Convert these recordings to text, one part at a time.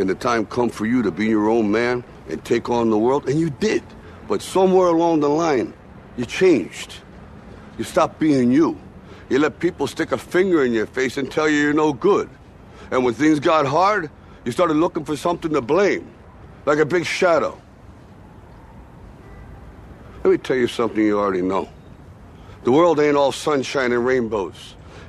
then the time come for you to be your own man and take on the world, and you did. But somewhere along the line, you changed. You stopped being you. You let people stick a finger in your face and tell you you're no good. And when things got hard, you started looking for something to blame, like a big shadow. Let me tell you something you already know. The world ain't all sunshine and rainbows.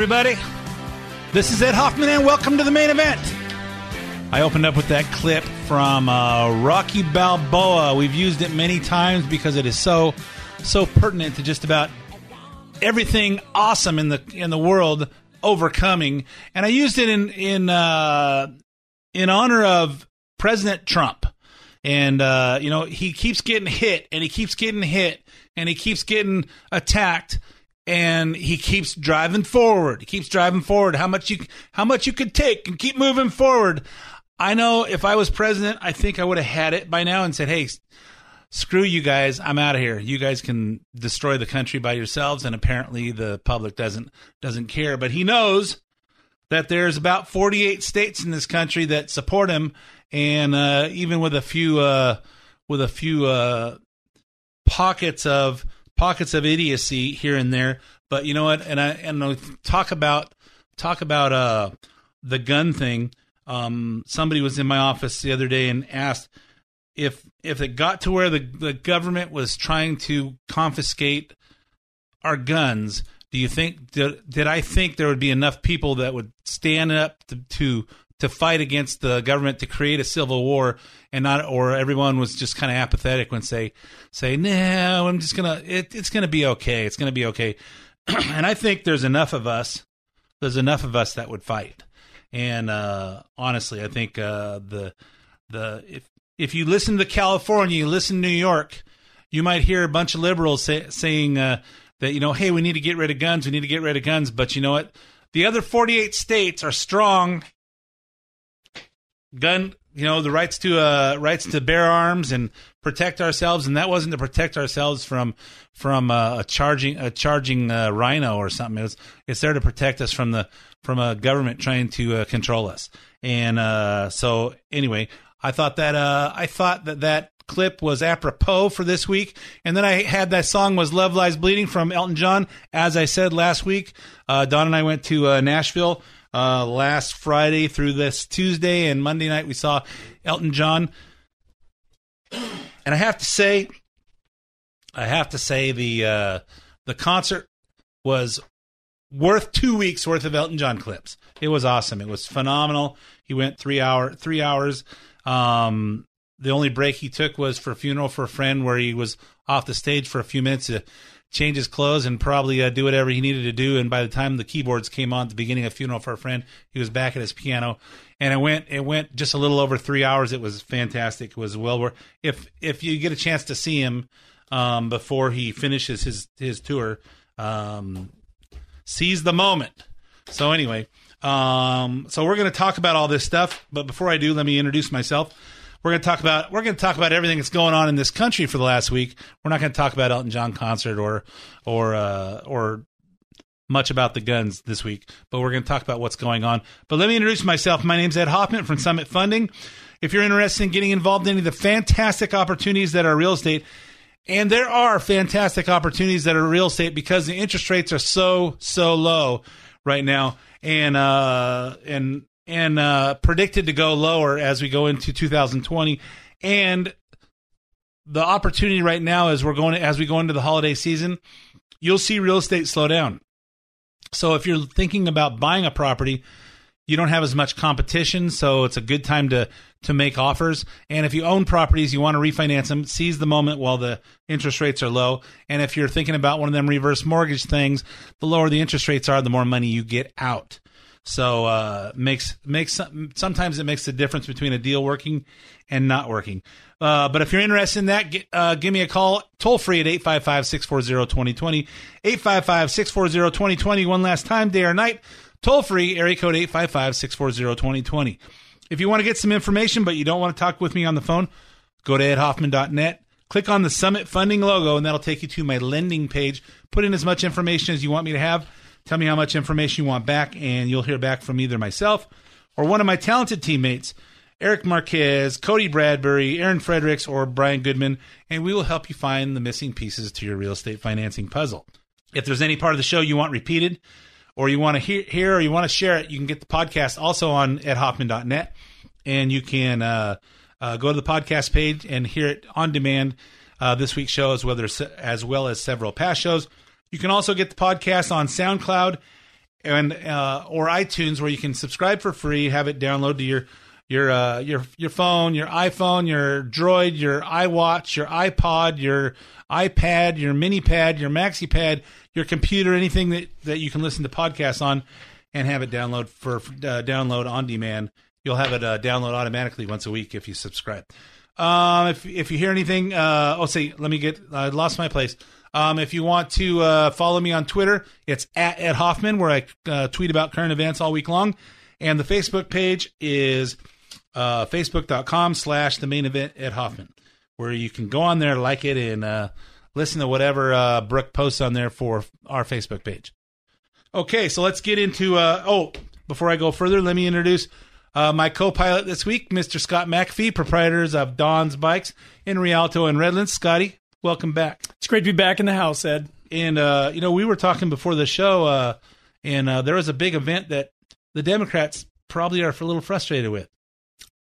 Everybody. This is Ed Hoffman, and welcome to the main event. I opened up with that clip from uh, Rocky Balboa. We've used it many times because it is so, so pertinent to just about everything awesome in the in the world overcoming. And I used it in in uh, in honor of President Trump. And uh, you know he keeps getting hit, and he keeps getting hit, and he keeps getting attacked, and he keeps driving forward. He keeps driving forward. How much you how much you could take and keep moving forward. I know if I was president, I think I would have had it by now and said, "Hey, screw you guys. I'm out of here. You guys can destroy the country by yourselves." And apparently, the public doesn't doesn't care. But he knows that there's about 48 states in this country that support him, and uh, even with a few uh, with a few uh, pockets of pockets of idiocy here and there. But you know what? And I and I'll talk about talk about uh, the gun thing. Um, somebody was in my office the other day and asked if if it got to where the, the government was trying to confiscate our guns, do you think did, did I think there would be enough people that would stand up to, to to fight against the government to create a civil war and not or everyone was just kind of apathetic when say say no I'm just gonna it, it's gonna be okay it's gonna be okay and I think there's enough of us there's enough of us that would fight and uh, honestly I think uh, the the if if you listen to California you listen to New York you might hear a bunch of liberals say, saying uh, that you know, hey, we need to get rid of guns, we need to get rid of guns, but you know what? The other 48 states are strong gun, you know, the rights to uh rights to bear arms and protect ourselves and that wasn't to protect ourselves from from uh, a charging a charging uh, rhino or something. It was it's there to protect us from the from a government trying to uh, control us. And uh so anyway, I thought that uh I thought that that clip was apropos for this week. And then I had that song was Love Lies Bleeding from Elton John. As I said last week, uh, Don and I went to uh, Nashville uh, last Friday through this Tuesday and Monday night. We saw Elton John. And I have to say, I have to say the uh, the concert was worth two weeks worth of Elton John clips. It was awesome. It was phenomenal. He went three hour three hours. Um, the only break he took was for funeral for a friend, where he was off the stage for a few minutes to change his clothes, and probably uh, do whatever he needed to do. And by the time the keyboards came on at the beginning of Funeral for a Friend, he was back at his piano. And it went it went just a little over three hours. It was fantastic. It was well worth. If if you get a chance to see him um, before he finishes his his tour, um, seize the moment. So anyway, um, so we're going to talk about all this stuff. But before I do, let me introduce myself. We're going to talk about we're going to talk about everything that's going on in this country for the last week. We're not going to talk about Elton John concert or or uh, or much about the guns this week, but we're going to talk about what's going on. But let me introduce myself. My name's Ed Hoffman from Summit Funding. If you're interested in getting involved in any of the fantastic opportunities that are real estate, and there are fantastic opportunities that are real estate because the interest rates are so so low right now, and uh, and and uh, predicted to go lower as we go into 2020, and the opportunity right now is we're going to, as we go into the holiday season, you'll see real estate slow down. So if you're thinking about buying a property, you don't have as much competition, so it's a good time to to make offers. And if you own properties, you want to refinance them, seize the moment while the interest rates are low. And if you're thinking about one of them reverse mortgage things, the lower the interest rates are, the more money you get out. So uh, makes makes sometimes it makes the difference between a deal working and not working. Uh, but if you're interested in that, get, uh, give me a call toll free at 855 640 2020. 855 640 2020. One last time, day or night. Toll free, area code 855 640 2020. If you want to get some information, but you don't want to talk with me on the phone, go to edhoffman.net. Click on the Summit Funding logo, and that'll take you to my lending page. Put in as much information as you want me to have. Tell me how much information you want back, and you'll hear back from either myself or one of my talented teammates, Eric Marquez, Cody Bradbury, Aaron Fredericks, or Brian Goodman, and we will help you find the missing pieces to your real estate financing puzzle. If there's any part of the show you want repeated, or you want to hear, hear or you want to share it, you can get the podcast also on edhoffman.net, and you can uh, uh, go to the podcast page and hear it on demand. Uh, this week's show, as as as well as several past shows. You can also get the podcast on SoundCloud and uh, or iTunes, where you can subscribe for free, have it download to your your uh, your your phone, your iPhone, your Droid, your iWatch, your iPod, your iPad, your mini pad, your maxi pad, your computer, anything that, that you can listen to podcasts on, and have it download for uh, download on demand. You'll have it uh, download automatically once a week if you subscribe. Um, if if you hear anything, uh, oh, say, let me get. I lost my place. Um, if you want to uh, follow me on Twitter, it's at Ed Hoffman, where I uh, tweet about current events all week long, and the Facebook page is uh, facebook.com slash the main event Ed Hoffman, where you can go on there, like it, and uh, listen to whatever uh, Brooke posts on there for our Facebook page. Okay, so let's get into. Uh, oh, before I go further, let me introduce uh, my co-pilot this week, Mr. Scott McAffey, proprietors of Don's Bikes in Rialto and Redlands. Scotty, welcome back. It's great to be back in the house, Ed. And uh, you know, we were talking before the show, uh, and uh, there was a big event that the Democrats probably are a little frustrated with.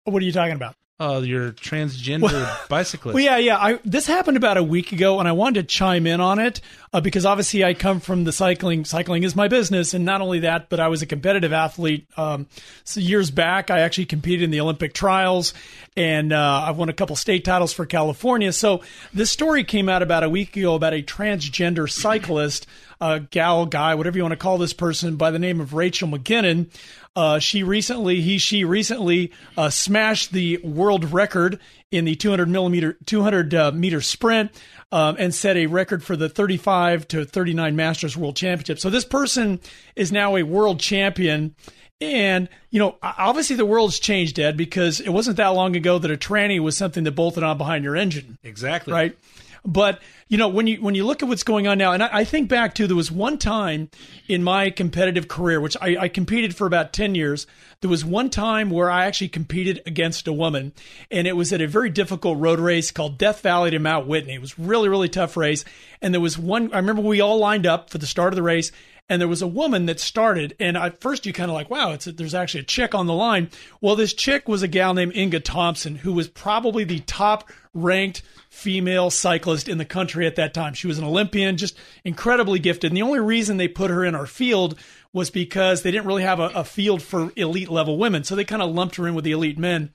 What are you talking about? Uh, your transgender bicyclist. Well, yeah, yeah. I, this happened about a week ago, and I wanted to chime in on it uh, because obviously I come from the cycling. Cycling is my business, and not only that, but I was a competitive athlete. Um, so years back, I actually competed in the Olympic trials, and uh, I've won a couple state titles for California. So this story came out about a week ago about a transgender cyclist, uh, gal, guy, whatever you want to call this person, by the name of Rachel McKinnon. Uh, she recently, he, she recently uh, smashed the world record in the 200 millimeter, 200 uh, meter sprint, um, and set a record for the 35 to 39 Masters World Championship. So this person is now a world champion. And, you know, obviously the world's changed, Ed, because it wasn't that long ago that a tranny was something that bolted on behind your engine exactly right? But you know when you when you look at what's going on now, and I, I think back to there was one time in my competitive career, which I, I competed for about ten years. There was one time where I actually competed against a woman, and it was at a very difficult road race called Death Valley to Mount Whitney. It was really really tough race, and there was one. I remember we all lined up for the start of the race, and there was a woman that started and at first you kind of like wow it's a, there's actually a chick on the line well this chick was a gal named inga thompson who was probably the top ranked female cyclist in the country at that time she was an olympian just incredibly gifted and the only reason they put her in our field was because they didn't really have a, a field for elite level women so they kind of lumped her in with the elite men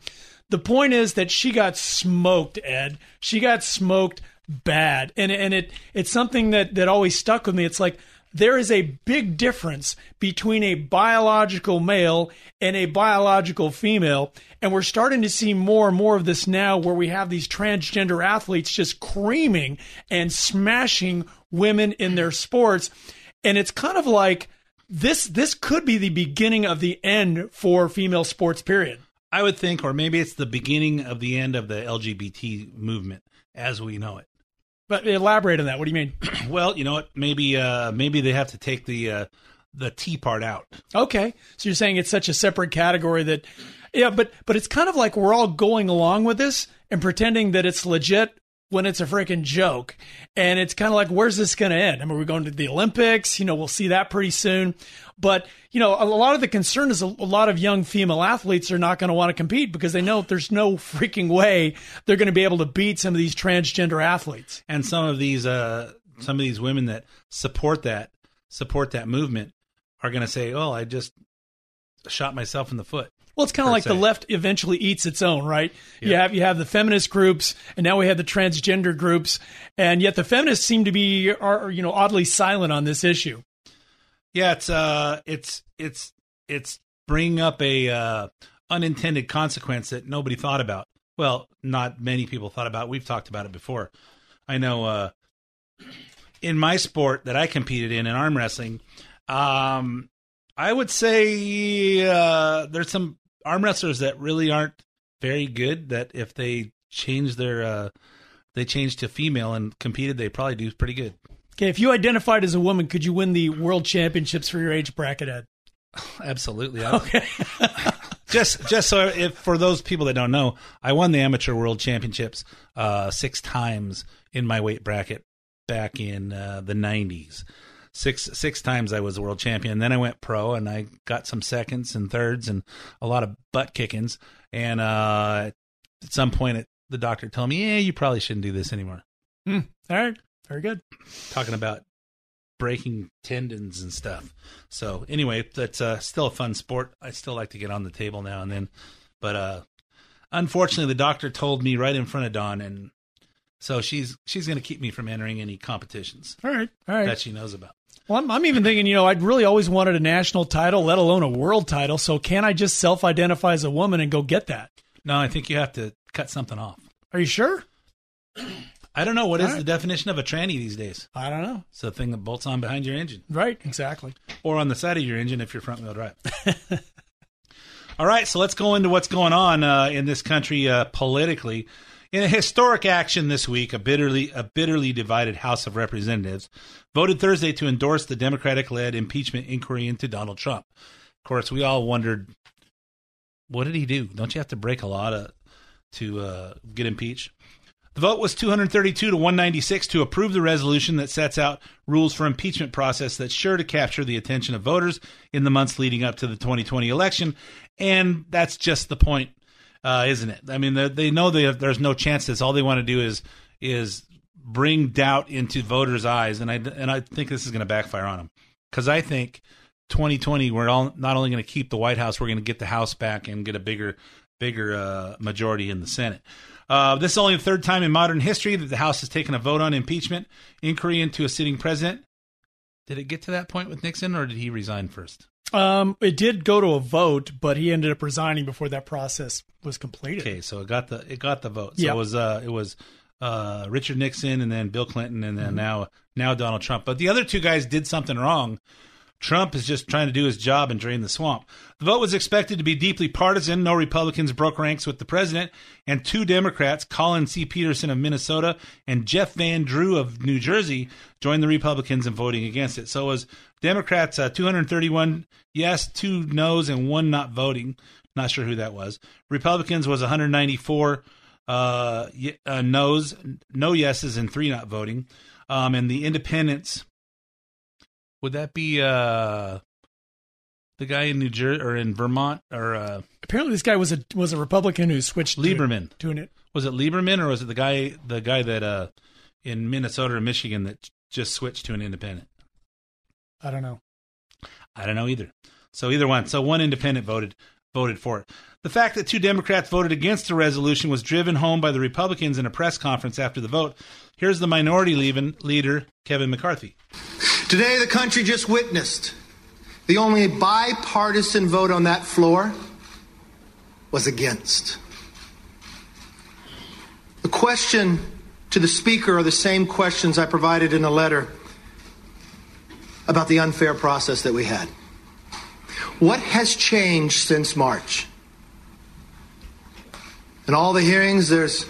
the point is that she got smoked, Ed. She got smoked bad. And and it it's something that that always stuck with me. It's like there is a big difference between a biological male and a biological female. And we're starting to see more and more of this now where we have these transgender athletes just creaming and smashing women in their sports. And it's kind of like this this could be the beginning of the end for female sports period. I would think, or maybe it's the beginning of the end of the LGBT movement as we know it. But elaborate on that. What do you mean? Well, you know what? Maybe uh, maybe they have to take the uh, the T part out. Okay. So you're saying it's such a separate category that yeah, but but it's kind of like we're all going along with this and pretending that it's legit when it's a freaking joke. And it's kind of like where's this going to end? I mean, we're going to the Olympics, you know, we'll see that pretty soon. But, you know, a lot of the concern is a, lot of young female athletes are not going to want to compete because they know there's no freaking way they're going to be able to beat some of these transgender athletes. And some of these uh, some of these women that support that support that movement are going to say, "Oh, I just shot myself in the foot." Well, it's kind of like the left eventually eats its own, right? You have you have the feminist groups, and now we have the transgender groups, and yet the feminists seem to be are you know oddly silent on this issue. Yeah, it's uh, it's it's it's bringing up a uh, unintended consequence that nobody thought about. Well, not many people thought about. We've talked about it before. I know uh, in my sport that I competed in in arm wrestling, um, I would say uh, there's some arm wrestlers that really aren't very good. That if they change their uh, they change to female and competed, they probably do pretty good. Okay, if you identified as a woman, could you win the world championships for your age bracket, Ed? Absolutely. Okay. just just so if for those people that don't know, I won the amateur world championships uh, six times in my weight bracket back in uh, the '90s. Six six times I was a world champion. Then I went pro and I got some seconds and thirds and a lot of butt kickings. And uh, at some point, it, the doctor told me, "Yeah, you probably shouldn't do this anymore." All right, very good. talking about breaking tendons and stuff. So anyway, that's uh, still a fun sport. I still like to get on the table now and then, but uh, unfortunately, the doctor told me right in front of Dawn, and so she's she's going to keep me from entering any competitions All right, all right. that she knows about. Well, I'm, I'm even thinking, you know, I'd really always wanted a national title, let alone a world title. So can I just self-identify as a woman and go get that? No, I think you have to cut something off. Are you sure? I don't know what is All right. the definition of a tranny these days. I don't know. It's the thing that bolts on behind your engine. Right, exactly. or on the side of your engine if you're front wheel drive. All right, so let's go into what's going on uh, in this country uh, politically. In a historic action this week, a bitterly a bitterly divided House of Representatives voted Thursday to endorse the Democratic-led impeachment inquiry into Donald Trump. Of course, we all wondered, what did he do? Don't you have to break a to to uh, get impeached? The vote was 232 to 196 to approve the resolution that sets out rules for impeachment process that's sure to capture the attention of voters in the months leading up to the 2020 election. And that's just the point, uh, isn't it? I mean, they, know they have, there's no chance this. All they want to do is is bring doubt into voters' eyes, and I and I think this is going to backfire on them because I think 2020 we're all not only going to keep the White House, we're going to get the House back and get a bigger bigger uh, majority in the Senate. Uh, this is only the third time in modern history that the House has taken a vote on impeachment inquiry into a sitting president. Did it get to that point with Nixon, or did he resign first? Um, it did go to a vote, but he ended up resigning before that process was completed. Okay, so it got the it got the vote. So Yeah. it was uh it was uh Richard Nixon and then Bill Clinton and then now now Donald Trump. But the other two guys did something wrong. Trump is just trying to do his job and drain the swamp. The vote was expected to be deeply partisan. No Republicans broke ranks with the president, and two Democrats, Collin C. Peterson of Minnesota and Jeff Van Drew of New Jersey, joined the Republicans in voting against it. So it was Democrats uh, 231 yes, two no's, and one not voting. Not sure who that was. Republicans was 194 uh, uh, no's, no yeses, and three not voting. Um, and the independents would that be uh the guy in New Jersey or in Vermont or uh Apparently, this guy was a was a Republican who switched Lieberman? to it Was it Lieberman or was it the guy the guy that uh in Minnesota or Michigan that just switched to an independent? I don't know. I don't know either. So either one. So one independent voted. voted for it. The fact that two Democrats voted against the resolution was driven home by the Republicans in a press conference after the vote. Here's the minority leader, Kevin McCarthy. Today, the country just witnessed the only bipartisan vote on that floor was against. The question to the Speaker are the same questions I provided in a letter about the unfair process that we had. What has changed since March? In all the hearings, there's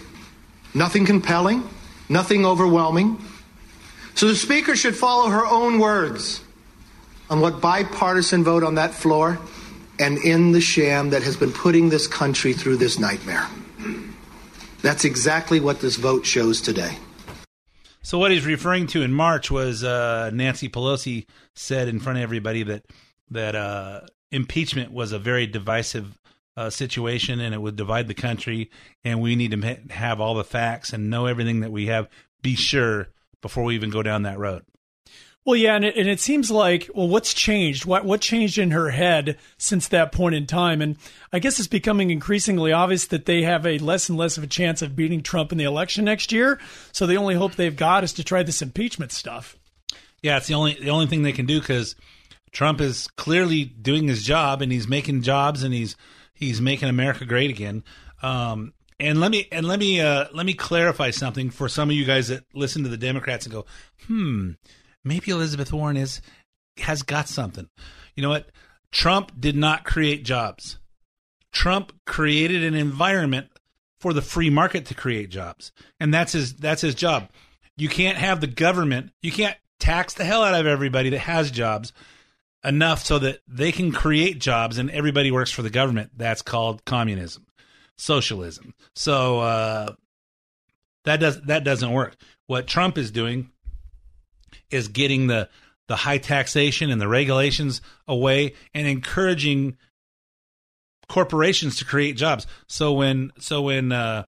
nothing compelling, nothing overwhelming. So the Speaker should follow her own words on what bipartisan vote on that floor and in the sham that has been putting this country through this nightmare. That's exactly what this vote shows today. So what he's referring to in March was uh, Nancy Pelosi said in front of everybody that that uh, impeachment was a very divisive uh, situation and it would divide the country, and we need to have all the facts and know everything that we have. Be sure before we even go down that road. Well, yeah, and it, and it seems like, well, what's changed? What what changed in her head since that point in time? And I guess it's becoming increasingly obvious that they have a less and less of a chance of beating Trump in the election next year. So the only hope they've got is to try this impeachment stuff. Yeah, it's the only the only thing they can do because Trump is clearly doing his job and he's making jobs and he's he's making America great again. Um, and let me and let me uh, let me clarify something for some of you guys that listen to the Democrats and go, hmm maybe Elizabeth Warren is has got something. You know what? Trump did not create jobs. Trump created an environment for the free market to create jobs. And that's his that's his job. You can't have the government, you can't tax the hell out of everybody that has jobs enough so that they can create jobs and everybody works for the government. That's called communism, socialism. So uh, that does that doesn't work. What Trump is doing is getting the the high taxation and the regulations away and encouraging corporations to create jobs. So when so when uh,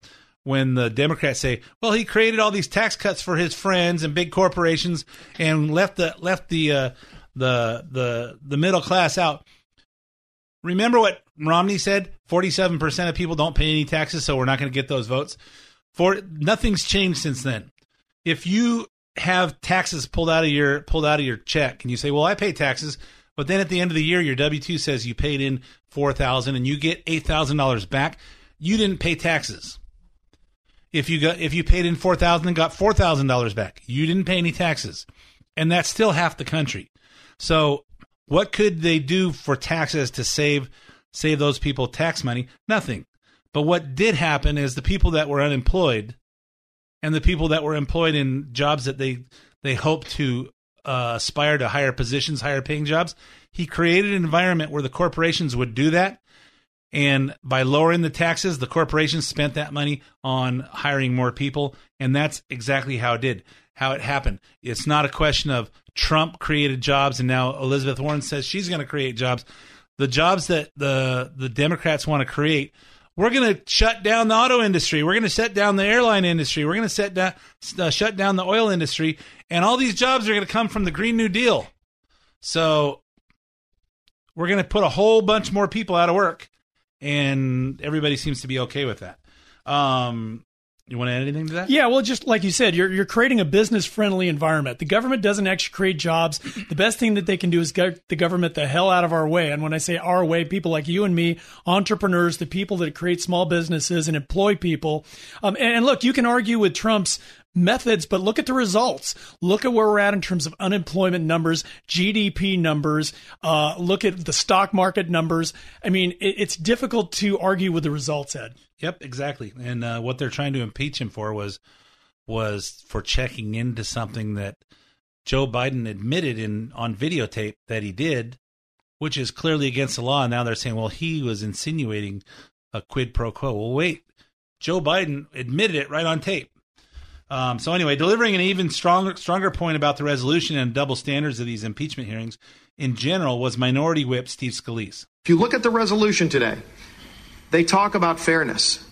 when the Democrats say, "Well, he created all these tax cuts for his friends and big corporations and left the left the uh, the the the middle class out," remember what Romney said? Forty-seven percent of people don't pay any taxes, so we're not going to get those votes. For nothing's changed since then. If you have taxes pulled out of your pulled out of your check and you say, "Well, I pay taxes," but then at the end of the year your W2 says you paid in 4000 and you get $8,000 back, you didn't pay taxes. If you got if you paid in 4000 and got $4,000 back, you didn't pay any taxes. And that's still half the country. So, what could they do for taxes to save save those people tax money? Nothing. But what did happen is the people that were unemployed and the people that were employed in jobs that they they hope to uh, aspire to higher positions, higher paying jobs. He created an environment where the corporations would do that. And by lowering the taxes, the corporations spent that money on hiring more people. And that's exactly how it did, how it happened. It's not a question of Trump created jobs and now Elizabeth Warren says she's going to create jobs. The jobs that the, the Democrats want to create we're going to shut down the auto industry. We're going to shut down the airline industry. We're going to uh, shut down the oil industry, and all these jobs are going to come from the Green New Deal. So we're going to put a whole bunch more people out of work, and everybody seems to be okay with that. Um, you want to add anything to that? Yeah, well, just like you said, you're you're creating a business friendly environment. The government doesn't actually create jobs. The best thing that they can do is get the government the hell out of our way. And when I say our way, people like you and me, entrepreneurs, the people that create small businesses and employ people. Um, and, and look, you can argue with Trump's methods, but look at the results. Look at where we're at in terms of unemployment numbers, GDP numbers. Uh, look at the stock market numbers. I mean, it, it's difficult to argue with the results, Ed. Yep, exactly. And uh, what they're trying to impeach him for was was for checking into something that Joe Biden admitted in on videotape that he did, which is clearly against the law. And now they're saying, well, he was insinuating a quid pro quo. Well, wait, Joe Biden admitted it right on tape. Um, so anyway, delivering an even stronger stronger point about the resolution and double standards of these impeachment hearings in general was Minority Whip Steve Scalise. If you look at the resolution today, they talk about fairness.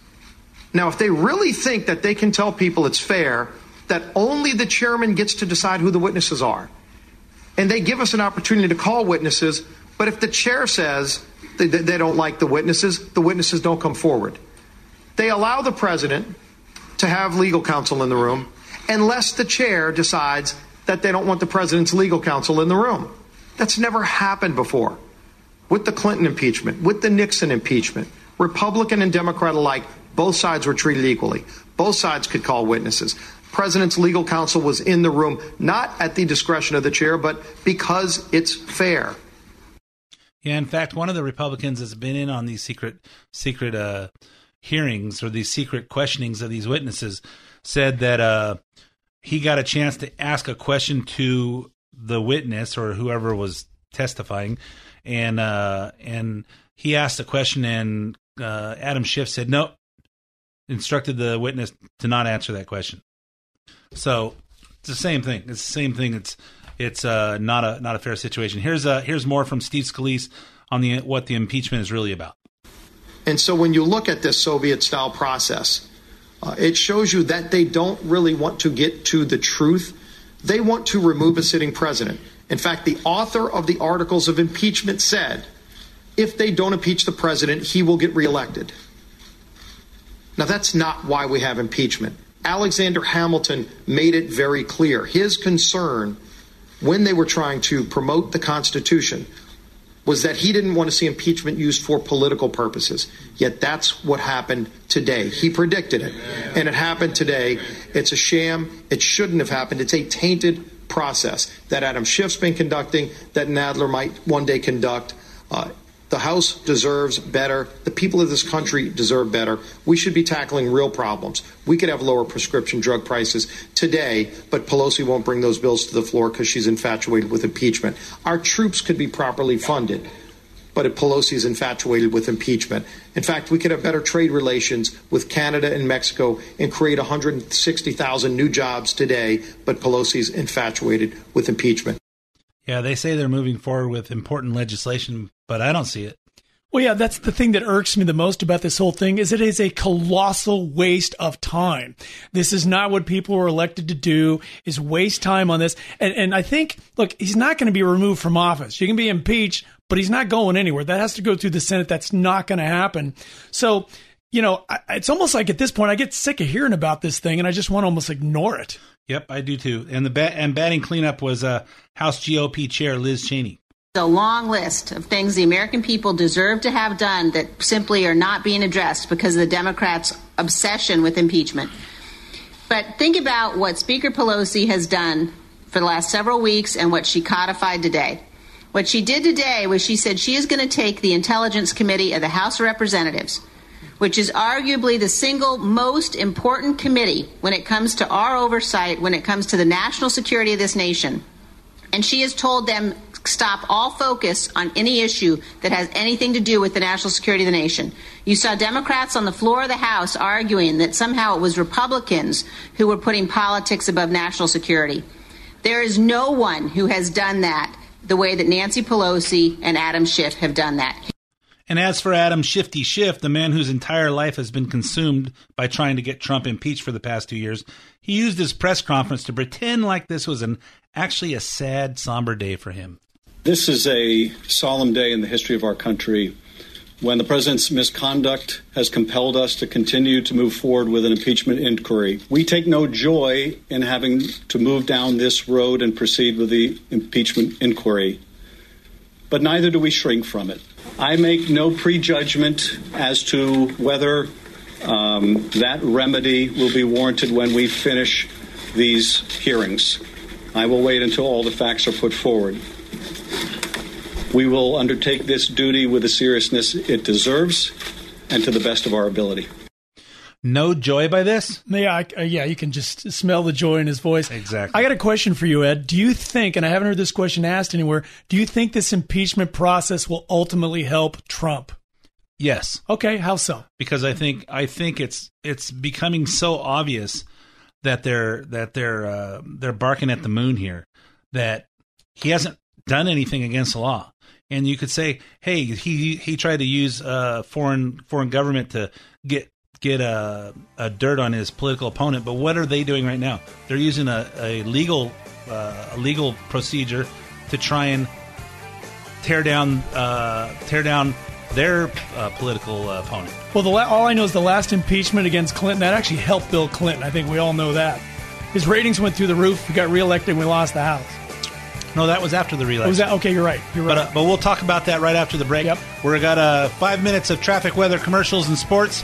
Now, if they really think that they can tell people it's fair, that only the chairman gets to decide who the witnesses are, and they give us an opportunity to call witnesses, but if the chair says they, they don't like the witnesses, the witnesses don't come forward. They allow the president to have legal counsel in the room unless the chair decides that they don't want the president's legal counsel in the room. That's never happened before. With the Clinton impeachment, with the Nixon impeachment, Republican and Democrat alike, both sides were treated equally. Both sides could call witnesses. President's legal counsel was in the room, not at the discretion of the chair, but because it's fair. Yeah, in fact, one of the Republicans has been in on these secret secret uh, hearings or these secret questionings of these witnesses. Said that uh, he got a chance to ask a question to the witness or whoever was testifying, and uh, and he asked a question, and uh, Adam Schiff said no, instructed the witness to not answer that question. So it's the same thing. It's the same thing. It's it's uh, not a not a fair situation. Here's uh, here's more from Steve Scalise on the what the impeachment is really about. And so when you look at this Soviet style process, uh, it shows you that they don't really want to get to the truth. They want to remove a sitting president. In fact, the author of the articles of impeachment said if they don't impeach the president, he will get reelected. Now, that's not why we have impeachment. Alexander Hamilton made it very clear. His concern when they were trying to promote the Constitution was that he didn't want to see impeachment used for political purposes. Yet that's what happened today. He predicted it, and it happened today. It's a sham. It shouldn't have happened. It's a tainted process that Adam Schiff's been conducting, that Nadler might one day conduct. Uh, the House deserves better. The people of this country deserve better. We should be tackling real problems. We could have lower prescription drug prices today, but Pelosi won't bring those bills to the floor because she's infatuated with impeachment. Our troops could be properly funded, but if Pelosi is infatuated with impeachment. In fact, we could have better trade relations with Canada and Mexico and create 160,000 new jobs today, but Pelosi's infatuated with impeachment. Yeah, they say they're moving forward with important legislation, but I don't see it. Well, yeah, that's the thing that irks me the most about this whole thing is it is a colossal waste of time. This is not what people were elected to do is waste time on this. And, and I think, look, he's not going to be removed from office. You can be impeached, but he's not going anywhere. That has to go through the Senate. That's not going to happen. So, you know, I, it's almost like at this point I get sick of hearing about this thing and I just want to almost ignore it. Yep, I do too. And the bat and batting cleanup was uh, House GOP Chair Liz Cheney. a long list of things the American people deserve to have done that simply are not being addressed because of the Democrats' obsession with impeachment. But think about what Speaker Pelosi has done for the last several weeks and what she codified today. What she did today was she said she is going to take the Intelligence Committee of the House of Representatives, which is arguably the single most important committee when it comes to our oversight, when it comes to the national security of this nation. And she has told them stop all focus on any issue that has anything to do with the national security of the nation. You saw Democrats on the floor of the House arguing that somehow it was Republicans who were putting politics above national security. There is no one who has done that the way that Nancy Pelosi and Adam Schiff have done that. And as for Adam Shifty Schiff, the man whose entire life has been consumed by trying to get Trump impeached for the past two years, he used his press conference to pretend like this was an actually a sad, somber day for him. This is a solemn day in the history of our country when the president's misconduct has compelled us to continue to move forward with an impeachment inquiry. We take no joy in having to move down this road and proceed with the impeachment inquiry, but neither do we shrink from it. I make no prejudgment as to whether um, that remedy will be warranted when we finish these hearings. I will wait until all the facts are put forward. We will undertake this duty with the seriousness it deserves and to the best of our ability. No joy by this? Yeah, I, uh, yeah, you can just smell the joy in his voice. Exactly. I got a question for you, Ed. Do you think, and I haven't heard this question asked anywhere, do you think this impeachment process will ultimately help Trump? Yes, Okay, how so? because I think I think it's it's becoming so obvious that they're that they're uh, they're barking at the moon here that he hasn't done anything against the law. And you could say, hey, he he tried to use uh, foreign foreign government to get get a, a dirt on his political opponent. But what are they doing right now? They're using a, a legal uh, a legal procedure to try and tear down uh, tear down their uh, political uh, opponent. Well, the la- all I know is the last impeachment against Clinton that actually helped Bill Clinton. I think we all know that. His ratings went through the roof. He got reelected. and We lost the House. No, that was after the reelection. Was that okay? You're right. You're right. But, uh, but we'll talk about that right after the break. Yep. We've got uh, five minutes of traffic, weather, commercials, and sports,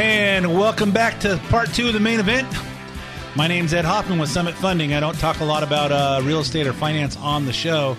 And welcome back to part two of the main event. My name's Ed Hoffman with Summit Funding. I don't talk a lot about uh, real estate or finance on the show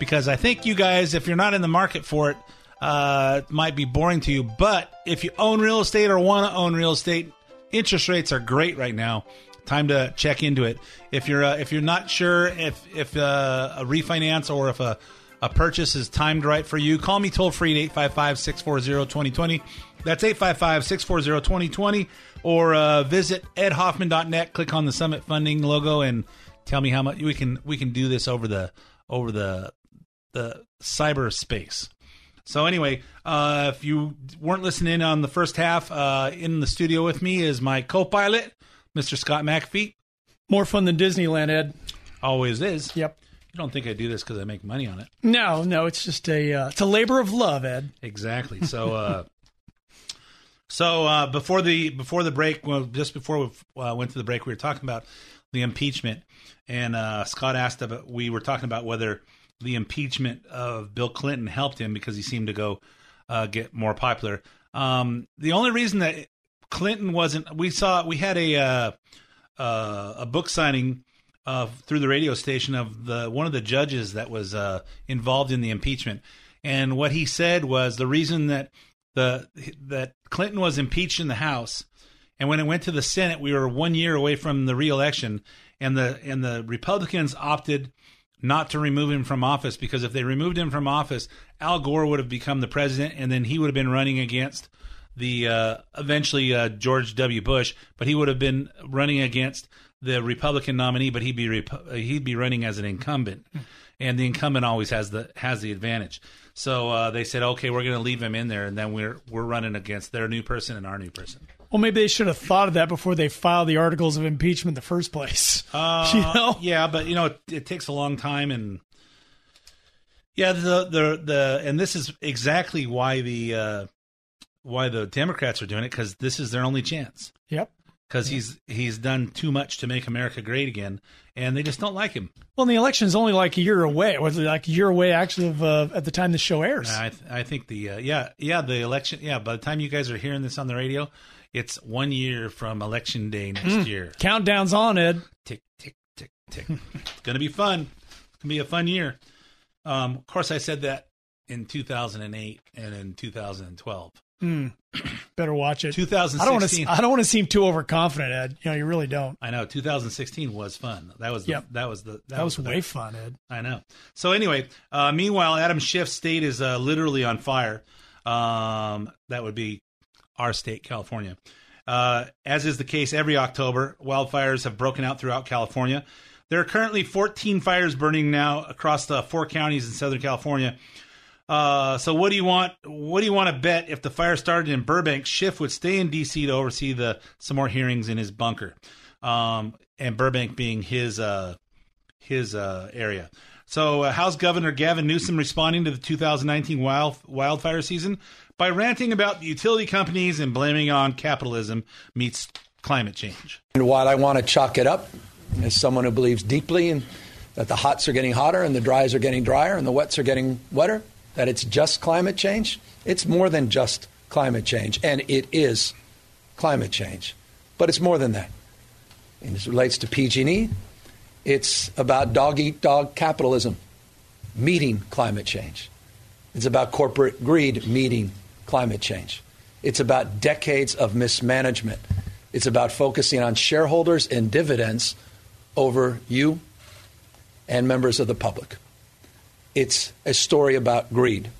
because I think you guys, if you're not in the market for it, uh, might be boring to you. But if you own real estate or want to own real estate, interest rates are great right now. Time to check into it. If you're uh, if you're not sure if if uh, a refinance or if a a purchase is timed right for you, call me toll free at 855 640 2020. That's 855 640 2020. Or uh, visit edhoffman.net, click on the Summit Funding logo, and tell me how much we can we can do this over the over the the cyberspace. So anyway, uh, if you weren't listening on the first half, uh, in the studio with me is my co-pilot, Mr. Scott McAffey. More fun than Disneyland, Ed. Always is. Yep. You don't think I do this because I make money on it? No, no, it's just a uh, it's a labor of love, Ed. Exactly. So, uh, so uh, before the before the break, well, just before we uh, went to the break, we were talking about the impeachment, and uh, Scott asked about. We were talking about whether the impeachment of Bill Clinton helped him because he seemed to go uh, get more popular. Um, the only reason that Clinton wasn't, we saw we had a uh, uh, a book signing through the radio station of the one of the judges that was involved in the impeachment, and what he said was the reason that the that Clinton was impeached in the House, and when it went to the Senate, we were one year away from the reelection, and the and the Republicans opted not to remove him from office because if they removed him from office, Al Gore would have become the president, and then he would have been running against the uh, eventually uh, George W. Bush, but he would have been running against the Republican nominee, but he'd be rep- he'd be running as an incumbent, and the incumbent always has the has the advantage. So uh, they said, okay, we're going to leave him in there, and then we're we're running against their new person and our new person. Well, maybe they should have thought of that before they filed the articles of impeachment in the first place. Uh, you know? yeah, but you know it, it takes a long time, and yeah, the the the and this is exactly why the uh, why the Democrats are doing it because this is their only chance Yep. Because he's he's done too much to make America great again, and they just don't like him. Well, and the election is only like a year away. Was it like a year away actually of uh, at the time the show airs? I th- I think the uh, yeah yeah the election yeah by the time you guys are hearing this on the radio, it's one year from election day next year. Countdown's on, Ed. tick tick tick tick. it's gonna be fun. It's gonna be a fun year. Um, of course, I said that in 2008 and in 2012. Better watch it. 2016. I don't want to. I don't want to seem too overconfident, Ed. You know, you really don't. I know 2016 was fun. That was the, Yep. that was the That was the way fun, Ed. I know. So anyway, uh, meanwhile, Adam Schiff's state is uh, literally on fire. Um, that would be our state, California. Uh, as is the case every October, wildfires have broken out throughout California. There are currently 14 fires burning now across the four counties in Southern California. Uh, so what do you want? What do you want to bet if the fire started in Burbank, Schiff would stay in D.C. to oversee the some more hearings in his bunker, um, and Burbank being his uh, his uh, area. So, uh, Governor Gavin Newsom responding to the 2019 wild, wildfire season by ranting about the utility companies and blaming on capitalism meets climate change. And while I want to chalk it up as someone who believes deeply in that the hots are getting hotter and the dries are getting drier and the wets are getting wetter, that it's just climate change, it's more than just climate change. And it is climate change. But it's more than that. And as it relates to PG&E, it's about dog eat dog capitalism meeting climate change. It's about corporate greed meeting climate change. It's about decades of mismanagement. It's about focusing on shareholders and dividends over you and members of the public. It's a story about greed.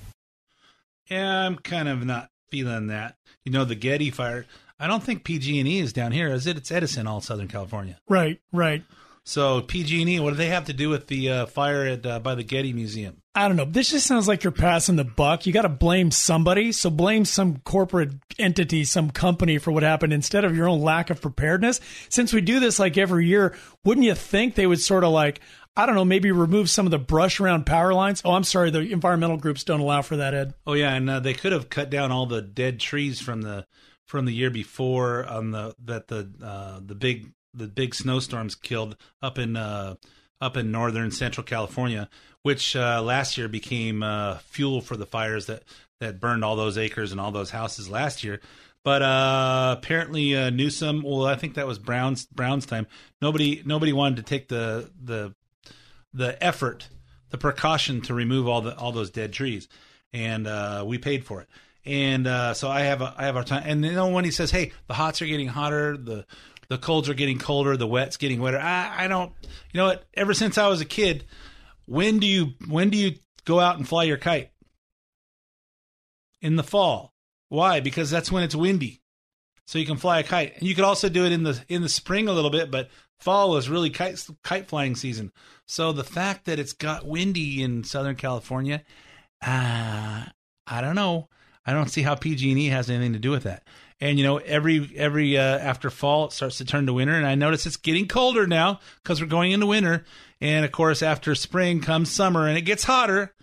Yeah, I'm kind of not feeling that. You know, the Getty fire. I don't think PG&E is down here, is it? It's Edison, all Southern California. Right, right. So PG&E, what do they have to do with the uh, fire at uh, by the Getty Museum? I don't know. This just sounds like you're passing the buck. You got to blame somebody. So blame some corporate entity, some company for what happened instead of your own lack of preparedness. Since we do this like every year, wouldn't you think they would sort of like, I don't know, maybe remove some of the brush around power lines? Oh, I'm sorry. The environmental groups don't allow for that, Ed. Oh yeah, and uh, they could have cut down all the dead trees from the from the year before on the that the uh, the big the big snowstorms killed up in uh, up in northern central California, which uh, last year became uh, fuel for the fires that that burned all those acres and all those houses last year. But uh, apparently uh, Newsom, well, I think that was Brown's Brown's time. Nobody nobody wanted to take the the the effort, the precaution to remove all the all those dead trees, and uh, we paid for it. And uh, so I have a, I have our time. And you know when he says, "Hey, the hots are getting hotter, the the colds are getting colder, the wet's getting wetter," I, I don't. You know what? Ever since I was a kid, when do you when do you go out and fly your kite? In the fall. Why? Because that's when it's windy so you can fly a kite. And you could also do it in the in the spring a little bit, but fall is really kite kite flying season. So the fact that it's got windy in Southern California, uh, I don't know. I don't see how PG&E has anything to do with that. And you know, every every uh, after fall it starts to turn to winter, and I notice it's getting colder now because we're going into winter. And of course, after spring comes summer, and it gets hotter.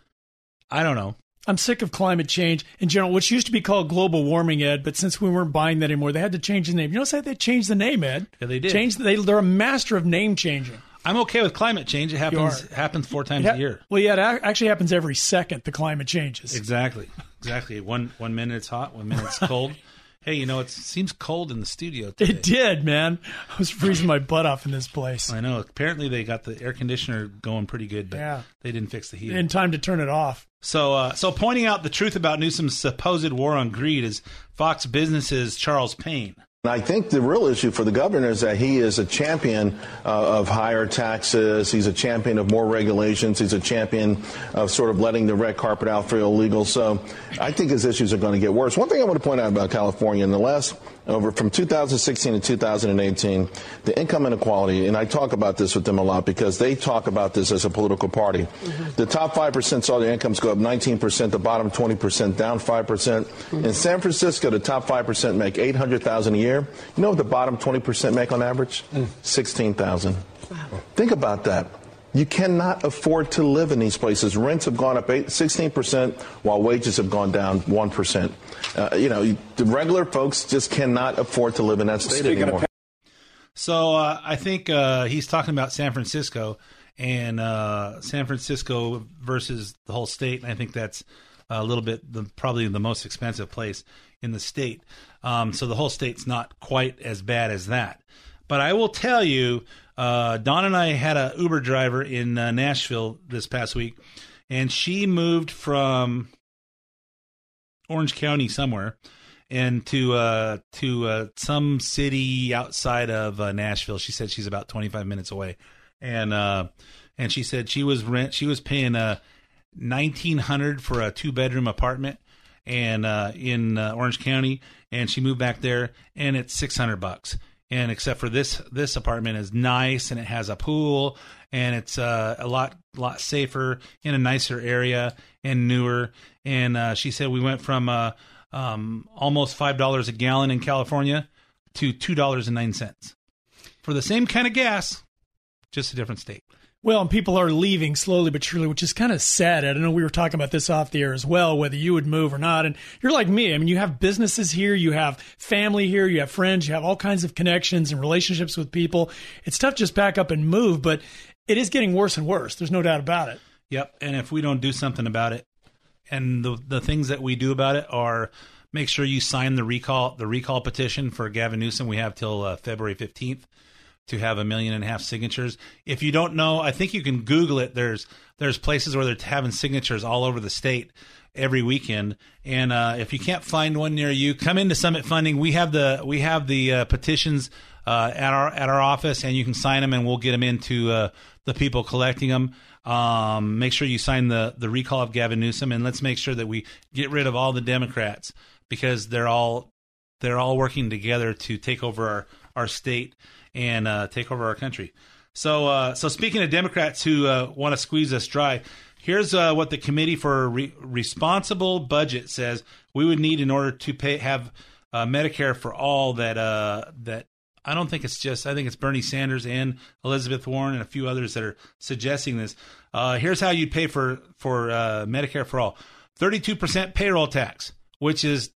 I don't know. I'm sick of climate change in general, which used to be called global warming, Ed. But since we weren't buying that anymore, they had to change the name. You know, say they changed the name, Ed. Yeah, they did. Change. They, they're a master of name changing. I'm okay with climate change. It happens happens four times ha- a year. Well, yeah, it actually happens every second. The climate changes. Exactly. Exactly. One one minute it's hot, one minute it's cold. hey, you know it seems cold in the studio today. It did, man. I was freezing my butt off in this place. I know. Apparently they got the air conditioner going pretty good, but Yeah. they didn't fix the heat In time to turn it off. So, uh, so pointing out the truth about Newsom's supposed war on greed is Fox Business's Charles Payne. I think the real issue for the governor is that he is a champion uh, of higher taxes. He's a champion of more regulations. He's a champion of sort of letting the red carpet out for illegal. So I think his issues are going to get worse. One thing I want to point out about California in the last over from 2016 to 2018, the income inequality, and I talk about this with them a lot because they talk about this as a political party. Mm-hmm. The top 5% saw their incomes go up 19%, the bottom 20% down 5%. Mm-hmm. In San Francisco, the top 5% make 800,000 a year. You know what the bottom 20% make on average? Mm. 16,000. Wow. Think about that. You cannot afford to live in these places. Rents have gone up eight, 16%, while wages have gone down 1%. Uh, you know, the regular folks just cannot afford to live in that state Speaking of anymore. So uh, I think uh, he's talking about San Francisco and uh, San Francisco versus the whole state. And I think that's a little bit the probably the most expensive place in the state. Um, so the whole state's not quite as bad as that. But I will tell you, uh, Don and I had a Uber driver in uh, Nashville this past week, and she moved from Orange County somewhere and to uh to uh some city outside of uh, Nashville. She said she's about 25 minutes away. And uh and she said she was rent she was paying uh 1900 for a two bedroom apartment and uh in uh, Orange County and she moved back there and it's 600 bucks. And except for this this apartment is nice and it has a pool and it's uh, a lot lot safer in a nicer area and newer. And uh, she said we went from uh, um, almost five dollars a gallon in California to two dollars and nine cents for the same kind of gas, just a different state. Well, and people are leaving slowly but surely, which is kind of sad. I don't know. We were talking about this off the air as well, whether you would move or not. And you're like me. I mean, you have businesses here, you have family here, you have friends, you have all kinds of connections and relationships with people. It's tough to just back up and move, but it is getting worse and worse. There's no doubt about it. Yep. And if we don't do something about it, and the the things that we do about it are make sure you sign the recall the recall petition for Gavin Newsom. We have till uh, February fifteenth to have a million and a half signatures. If you don't know, I think you can Google it. There's there's places where they're having signatures all over the state every weekend. And uh, if you can't find one near you, come into Summit Funding. We have the we have the uh, petitions uh, at our at our office, and you can sign them, and we'll get them into uh, the people collecting them. Um, make sure you sign the the recall of Gavin Newsom, and let's make sure that we get rid of all the Democrats because they're all they're all working together to take over our our state and uh, take over our country. So, uh, so speaking of Democrats who uh, want to squeeze us dry, here's uh, what the Committee for Re- Responsible Budget says we would need in order to pay have uh, Medicare for all. That uh, that I don't think it's just. I think it's Bernie Sanders and Elizabeth Warren and a few others that are suggesting this. Here's how you'd pay for for Medicare for all: thirty-two percent payroll tax, which is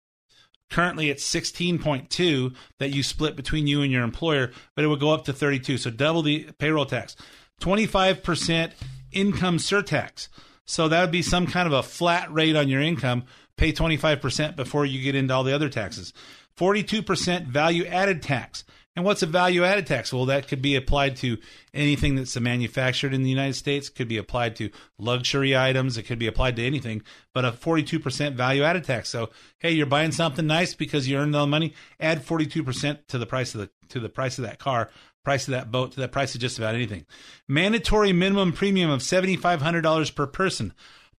currently it's 16.2 that you split between you and your employer, but it would go up to 32. So double the payroll tax. 25% income surtax. So that would be some kind of a flat rate on your income. Pay 25% before you get into all the other taxes. 42% value added tax. And what's a value added tax? Well, that could be applied to anything that's manufactured in the United States, could be applied to luxury items, it could be applied to anything, but a 42% value added tax. So, hey, you're buying something nice because you earned all the money, add 42% to the price of the to the price of that car, price of that boat, to the price of just about anything. Mandatory minimum premium of $7500 per person.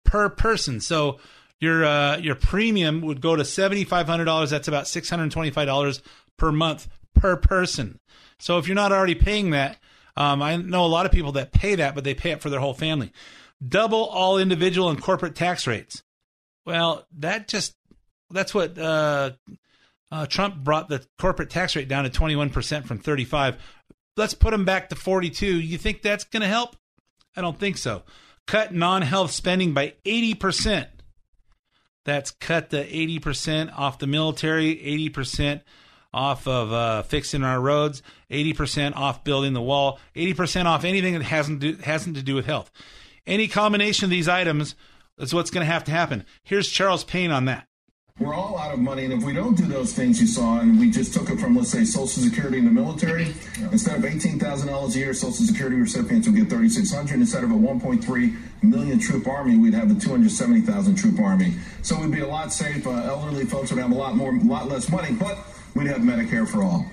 Per person. So, your uh, your premium would go to seventy five hundred dollars. That's about six hundred twenty five dollars per month per person. So if you're not already paying that, um, I know a lot of people that pay that, but they pay it for their whole family. Double all individual and corporate tax rates. Well, that just that's what uh, uh, Trump brought the corporate tax rate down to twenty one percent from thirty five. Let's put them back to forty two. You think that's going to help? I don't think so. Cut non health spending by eighty percent. That's cut the 80% off the military, 80% off of uh, fixing our roads, 80% off building the wall, 80% off anything that hasn't do, hasn't to do with health. Any combination of these items is what's going to have to happen. Here's Charles Payne on that. We're all out of money, and if we don't do those things you saw, and we just took it from, let's say, Social Security and the military, instead of eighteen thousand dollars a year, Social Security recipients would get thirty six hundred. Instead of a one point three million troop army, we'd have a two hundred seventy thousand troop army. So we'd be a lot safer. elderly folks would have a lot more, a lot less money, but we'd have Medicare for all.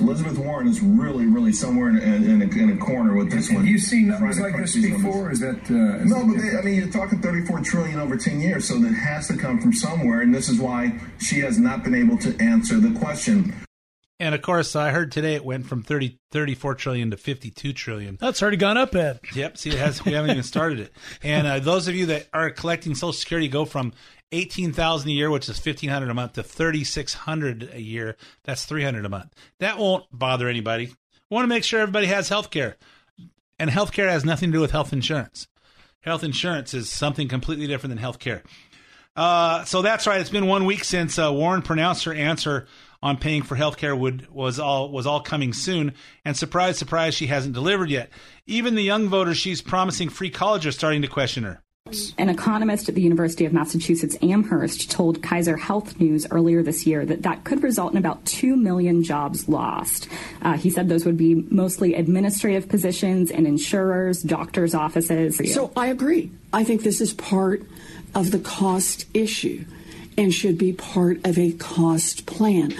Elizabeth Warren is really, really somewhere in, in, in, a, in a corner with this one. Have you seen numbers like this before? numbers. Is that uh, is No, that but they, I mean, you're talking 34 trillion over 10 years, so that has to come from somewhere, and this is why she has not been able to answer the question. And of course, I heard today it went from 30, 34 trillion to 52 trillion. That's already gone up, Ed. Yep. See, it has. We haven't even started it. And uh, those of you that are collecting Social Security go from eighteen thousand a year, which is fifteen hundred a month, to thirty six hundred a year. That's three hundred a month. That won't bother anybody. We want to make sure everybody has health care, and health care has nothing to do with health insurance. Health insurance is something completely different than health care. Uh, so that's right. It's been one week since uh, Warren pronounced her answer on paying for health care would was all was all coming soon. And surprise, surprise, she hasn't delivered yet. Even the young voters she's promising free college are starting to question her. An economist at the University of Massachusetts Amherst told Kaiser Health News earlier this year that that could result in about 2 million jobs lost. Uh, he said those would be mostly administrative positions and insurers, doctors' offices. So I agree. I think this is part of the cost issue and should be part of a cost plan.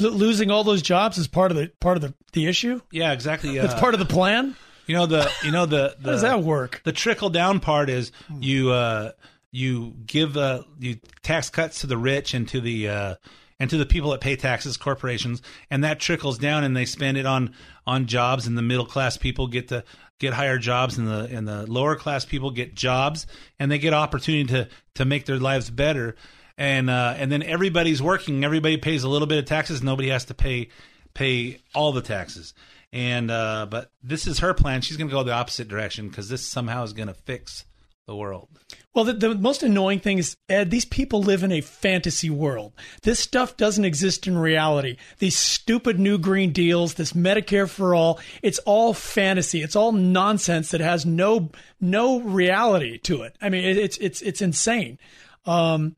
L- losing all those jobs is part of the part of the, the issue. Yeah, exactly. It's uh, part of the plan. You know the you know the, the How does that work? The trickle down part is you uh you give uh you tax cuts to the rich and to the uh and to the people that pay taxes, corporations, and that trickles down and they spend it on on jobs and the middle class people get to get higher jobs and the and the lower class people get jobs and they get opportunity to to make their lives better and uh and then everybody's working, everybody pays a little bit of taxes, nobody has to pay pay all the taxes. And uh, but this is her plan. She's going to go the opposite direction because this somehow is going to fix the world. Well, the, the most annoying thing is, Ed, these people live in a fantasy world. This stuff doesn't exist in reality. These stupid new green deals, this Medicare for all, it's all fantasy. It's all nonsense that has no no reality to it. I mean, it, it's it's it's insane. Um,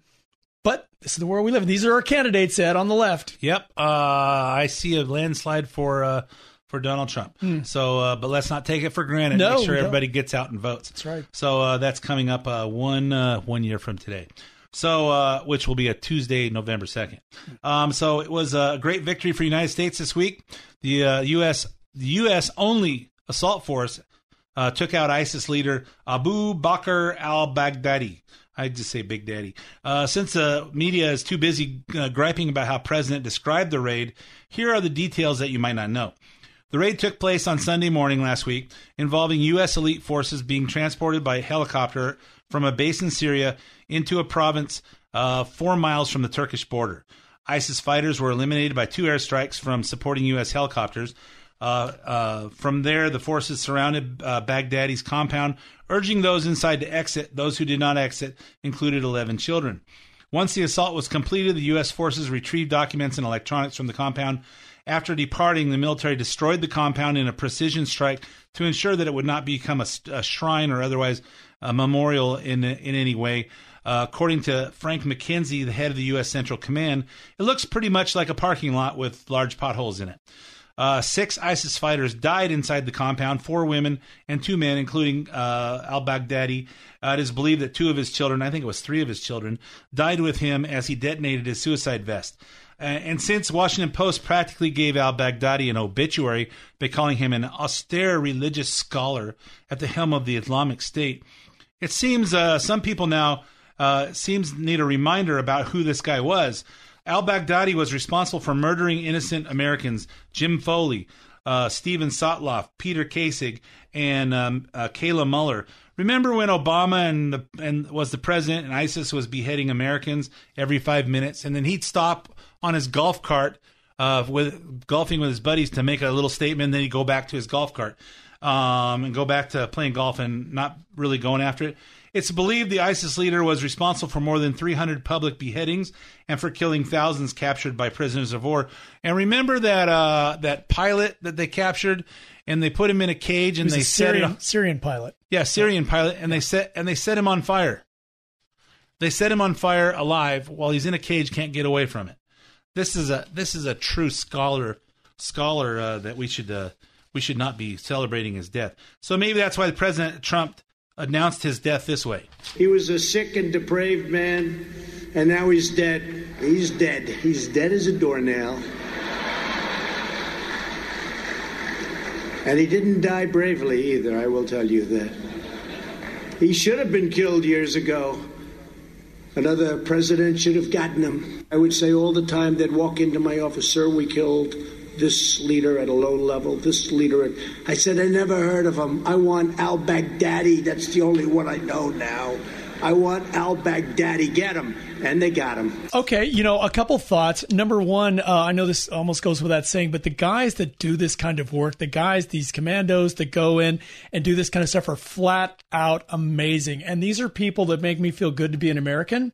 but this is the world we live in. These are our candidates, Ed, on the left. Yep. Uh, I see a landslide for uh, for Donald Trump. So, uh, but let's not take it for granted. No, Make sure everybody gets out and votes. That's right. So uh, that's coming up uh, one uh, one year from today. So, uh, which will be a Tuesday, November second. Um, so it was a great victory for the United States this week. The uh, U.S. the U.S. only assault force uh, took out ISIS leader Abu Bakr al-Baghdadi. I just say Big Daddy. Uh, since the media is too busy uh, griping about how President described the raid, here are the details that you might not know. The raid took place on Sunday morning last week, involving U.S. elite forces being transported by helicopter from a base in Syria into a province uh, four miles from the Turkish border. ISIS fighters were eliminated by two airstrikes from supporting U.S. helicopters. Uh, uh, from there, the forces surrounded uh, Baghdadi's compound, urging those inside to exit. Those who did not exit included 11 children. Once the assault was completed, the U.S. forces retrieved documents and electronics from the compound. After departing, the military destroyed the compound in a precision strike to ensure that it would not become a, a shrine or otherwise a memorial in in any way. Uh, according to Frank McKenzie, the head of the U.S. Central Command, it looks pretty much like a parking lot with large potholes in it. Uh, six ISIS fighters died inside the compound, four women and two men, including uh, al Baghdadi. Uh, it is believed that two of his children, I think it was three of his children, died with him as he detonated his suicide vest. Uh, and since Washington Post practically gave al Baghdadi an obituary by calling him an austere religious scholar at the helm of the Islamic State, it seems uh, some people now uh, seems need a reminder about who this guy was. Al Baghdadi was responsible for murdering innocent Americans Jim Foley, uh, Steven Sotloff, Peter Kassig, and um, uh, Kayla Mueller. Remember when Obama and the, and was the president and ISIS was beheading Americans every five minutes, and then he'd stop on his golf cart uh, with golfing with his buddies to make a little statement, then he'd go back to his golf cart um, and go back to playing golf and not really going after it. It's believed the ISIS leader was responsible for more than 300 public beheadings and for killing thousands captured by prisoners of war. And remember that uh, that pilot that they captured, and they put him in a cage He and was they a set Syrian, it. Syrian pilot. Yeah, Syrian pilot, and they set and they set him on fire. They set him on fire alive while he's in a cage, can't get away from it. This is a this is a true scholar scholar uh, that we should uh, we should not be celebrating his death. So maybe that's why President Trump announced his death this way. He was a sick and depraved man, and now he's dead. He's dead. He's dead as a doornail. And he didn't die bravely either, I will tell you that. He should have been killed years ago. Another president should have gotten him. I would say all the time they'd walk into my office, sir, we killed this leader at a low level, this leader at. I said, I never heard of him. I want al Baghdadi. That's the only one I know now. I want al Baghdadi. Get him. And they got him. Okay, you know, a couple thoughts. Number one, uh, I know this almost goes without saying, but the guys that do this kind of work, the guys, these commandos that go in and do this kind of stuff are flat out amazing. And these are people that make me feel good to be an American.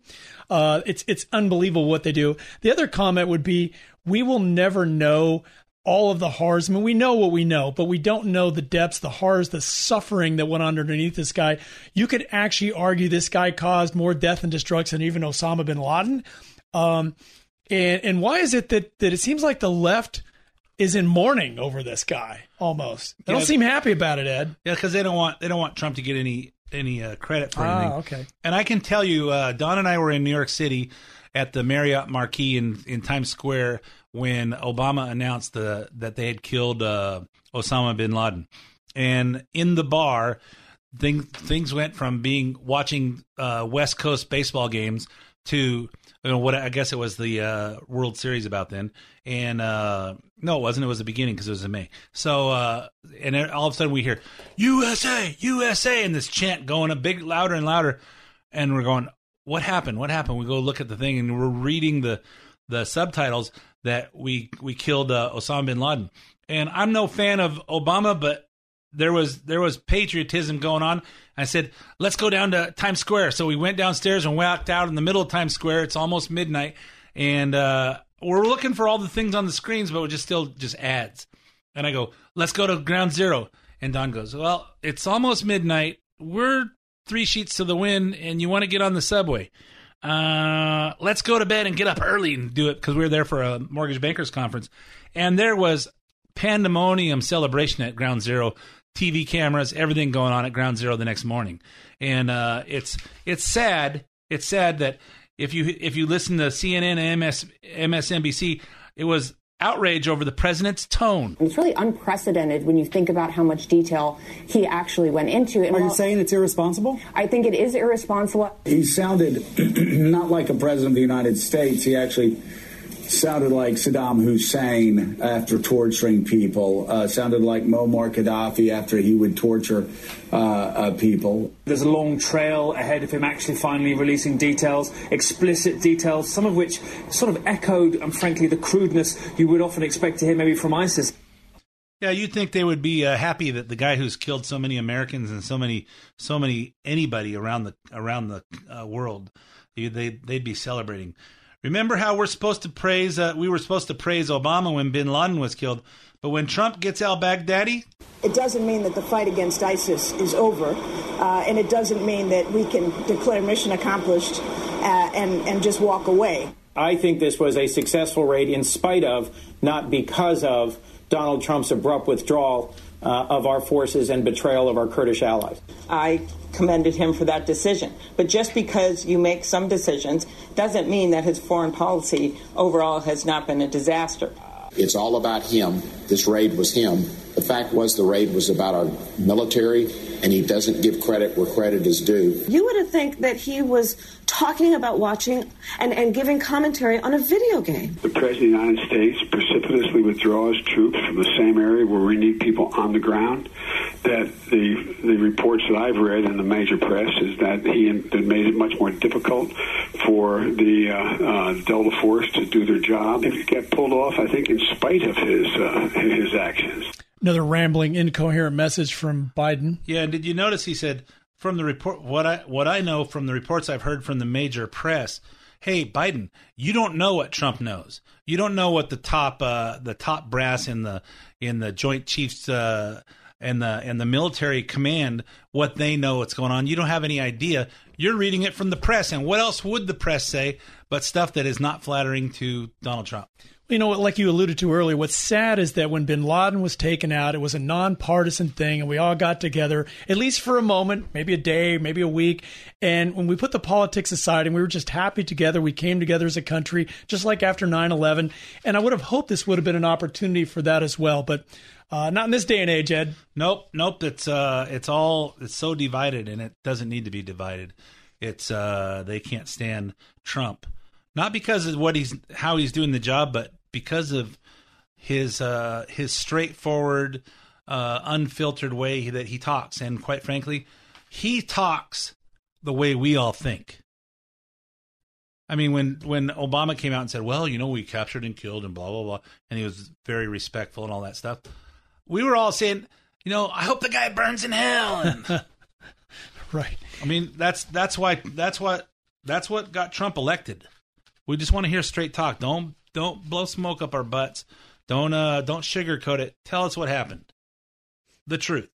Uh, it's it's unbelievable what they do. The other comment would be, we will never know all of the horrors. I mean, we know what we know, but we don't know the depths, the horrors, the suffering that went on underneath this guy. You could actually argue this guy caused more death and destruction than even Osama bin Laden. Um, and and why is it that that it seems like the left is in mourning over this guy almost? They don't seem happy about it, Ed. Yeah, because they don't want they don't want Trump to get any any uh, credit for Ah, anything. okay. And I can tell you, uh, Don and I were in New York City at the Marriott Marquis in, in Times Square when Obama announced the that they had killed uh, Osama bin Laden, and in the bar, thing, things went from being watching uh, West Coast baseball games to you know what I guess it was the uh, World Series about then, and uh, no, it wasn't. It was the beginning because it was in May. So uh, and all of a sudden we hear USA, USA, and this chant going a big louder and louder, and we're going, what happened? What happened? We go look at the thing and we're reading the the subtitles that we we killed uh, Osama bin Laden, and I'm no fan of Obama, but there was there was patriotism going on. I said, "Let's go down to Times Square." So we went downstairs and walked out in the middle of Times Square. It's almost midnight, and uh, we're looking for all the things on the screens, but we're just still just ads. And I go, "Let's go to Ground Zero. And Don goes, "Well, it's almost midnight. We're three sheets to the wind, and you want to get on the subway." Uh, let's go to bed and get up early and do it because we were there for a mortgage bankers conference, and there was pandemonium celebration at Ground Zero. TV cameras, everything going on at Ground Zero the next morning, and uh, it's it's sad. It's sad that if you if you listen to CNN and MS, MSNBC, it was outrage over the president's tone. It's really unprecedented when you think about how much detail he actually went into. And Are you while- saying it's irresponsible? I think it is irresponsible. He sounded not like a president of the United States. He actually sounded like Saddam Hussein after torturing people. Uh, sounded like Muammar Gaddafi after he would torture uh, uh, people. There's a long trail ahead of him actually finally releasing details, explicit details, some of which sort of echoed, and frankly, the crudeness you would often expect to hear maybe from ISIS. Yeah, you'd think they would be uh, happy that the guy who's killed so many Americans and so many, so many anybody around the around the uh, world, they they'd be celebrating. Remember how we're supposed to praise? Uh, we were supposed to praise Obama when Bin Laden was killed, but when Trump gets al Baghdadi, It doesn't mean that the fight against ISIS is over, uh, and it doesn't mean that we can declare mission accomplished uh, and, and just walk away. I think this was a successful raid in spite of, not because of, Donald Trump's abrupt withdrawal uh, of our forces and betrayal of our Kurdish allies. I commended him for that decision. But just because you make some decisions doesn't mean that his foreign policy overall has not been a disaster. It's all about him. This raid was him. The fact was, the raid was about our military, and he doesn't give credit where credit is due. You would have think that he was talking about watching and, and giving commentary on a video game. The President of the United States precipitously withdraws troops from the same area where we need people on the ground. That the the reports that I've read in the major press is that he that made it much more difficult for the uh, uh, Delta Force to do their job. It got pulled off, I think, in spite of his uh, his actions. Another rambling, incoherent message from Biden. Yeah, and did you notice he said from the report what I what I know from the reports I've heard from the major press? Hey, Biden, you don't know what Trump knows. You don't know what the top uh, the top brass in the in the Joint Chiefs uh, and the and the military command what they know what's going on. You don't have any idea. You're reading it from the press, and what else would the press say but stuff that is not flattering to Donald Trump? You know, like you alluded to earlier, what's sad is that when bin Laden was taken out, it was a nonpartisan thing, and we all got together, at least for a moment, maybe a day, maybe a week. And when we put the politics aside and we were just happy together, we came together as a country, just like after 9 11. And I would have hoped this would have been an opportunity for that as well. But uh, not in this day and age, Ed. Nope, nope. It's uh, it's all it's so divided, and it doesn't need to be divided. It's uh, they can't stand Trump, not because of what he's how he's doing the job, but because of his uh, his straightforward, uh, unfiltered way that he talks, and quite frankly, he talks the way we all think. I mean, when when Obama came out and said, "Well, you know, we captured and killed and blah blah blah," and he was very respectful and all that stuff, we were all saying, "You know, I hope the guy burns in hell." And, right. I mean, that's that's why that's what that's what got Trump elected. We just want to hear straight talk. Don't don't blow smoke up our butts. Don't uh don't sugarcoat it. Tell us what happened. The truth.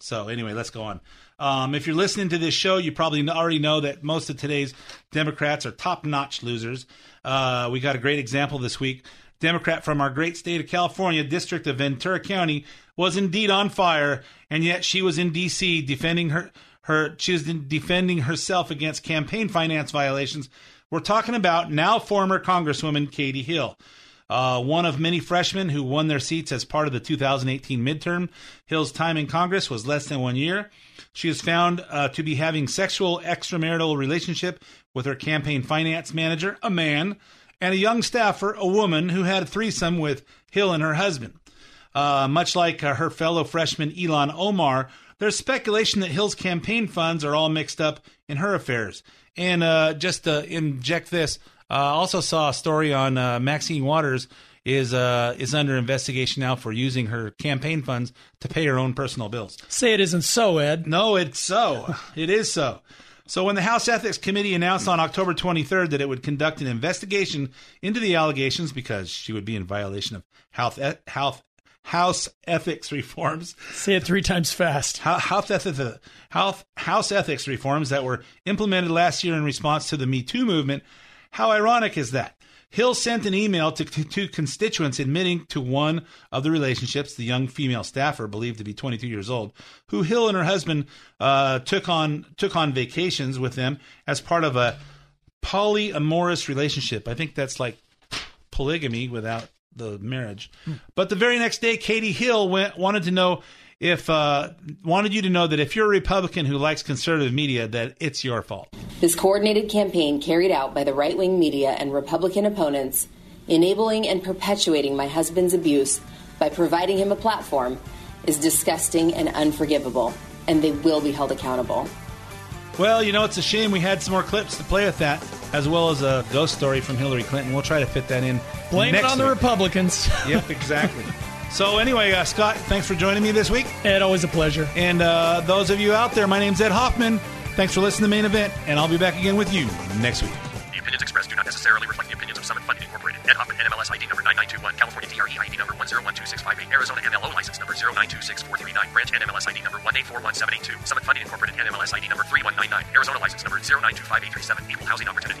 So anyway, let's go on. Um, if you're listening to this show, you probably already know that most of today's Democrats are top-notch losers. Uh, we got a great example this week. Democrat from our great state of California, District of Ventura County, was indeed on fire, and yet she was in D.C. defending her her she was defending herself against campaign finance violations. We're talking about now former Congresswoman Katie Hill. Uh, one of many freshmen who won their seats as part of the 2018 midterm. Hill's time in Congress was less than one year. She is found uh, to be having sexual extramarital relationship with her campaign finance manager, a man, and a young staffer, a woman, who had a threesome with Hill and her husband. Uh, much like uh, her fellow freshman Ilhan Omar, there's speculation that Hill's campaign funds are all mixed up in her affairs. And uh, just to inject this, uh, also saw a story on uh, Maxine Waters is uh, is under investigation now for using her campaign funds to pay her own personal bills. Say it isn't so, Ed. No, it's so. it is so. So when the House Ethics Committee announced on October 23rd that it would conduct an investigation into the allegations because she would be in violation of health health House ethics reforms. Say it three times fast. House ethics, House ethics reforms that were implemented last year in response to the Me Too movement. How ironic is that? Hill sent an email to, to constituents admitting to one of the relationships, the young female staffer believed to be 22 years old, who Hill and her husband uh, took on took on vacations with them as part of a polyamorous relationship. I think that's like polygamy without the marriage. Hmm. But the very next day, Katie Hill went, wanted to know if uh, wanted you to know that if you're a Republican who likes conservative media, that it's your fault. This coordinated campaign carried out by the right wing media and Republican opponents, enabling and perpetuating my husband's abuse by providing him a platform, is disgusting and unforgivable, and they will be held accountable. Well, you know, it's a shame we had some more clips to play with that, as well as a ghost story from Hillary Clinton. We'll try to fit that in. Blame it on week. the Republicans. yep, exactly. So anyway, uh, Scott, thanks for joining me this week. Ed, always a pleasure. And uh, those of you out there, my name's Ed Hoffman. Thanks for listening to the main event, and I'll be back again with you next week. The opinions expressed do not necessarily reflect the opinions of Summit Funding Incorporated. Ed Hoffman, NMLS ID number 9921, California DRE ID number 1012658, Arizona MLO license number 0926439, branch NMLS ID number 1841782, Summit Funding Incorporated NMLS ID number 3199, Arizona license number 0925837, equal housing opportunity.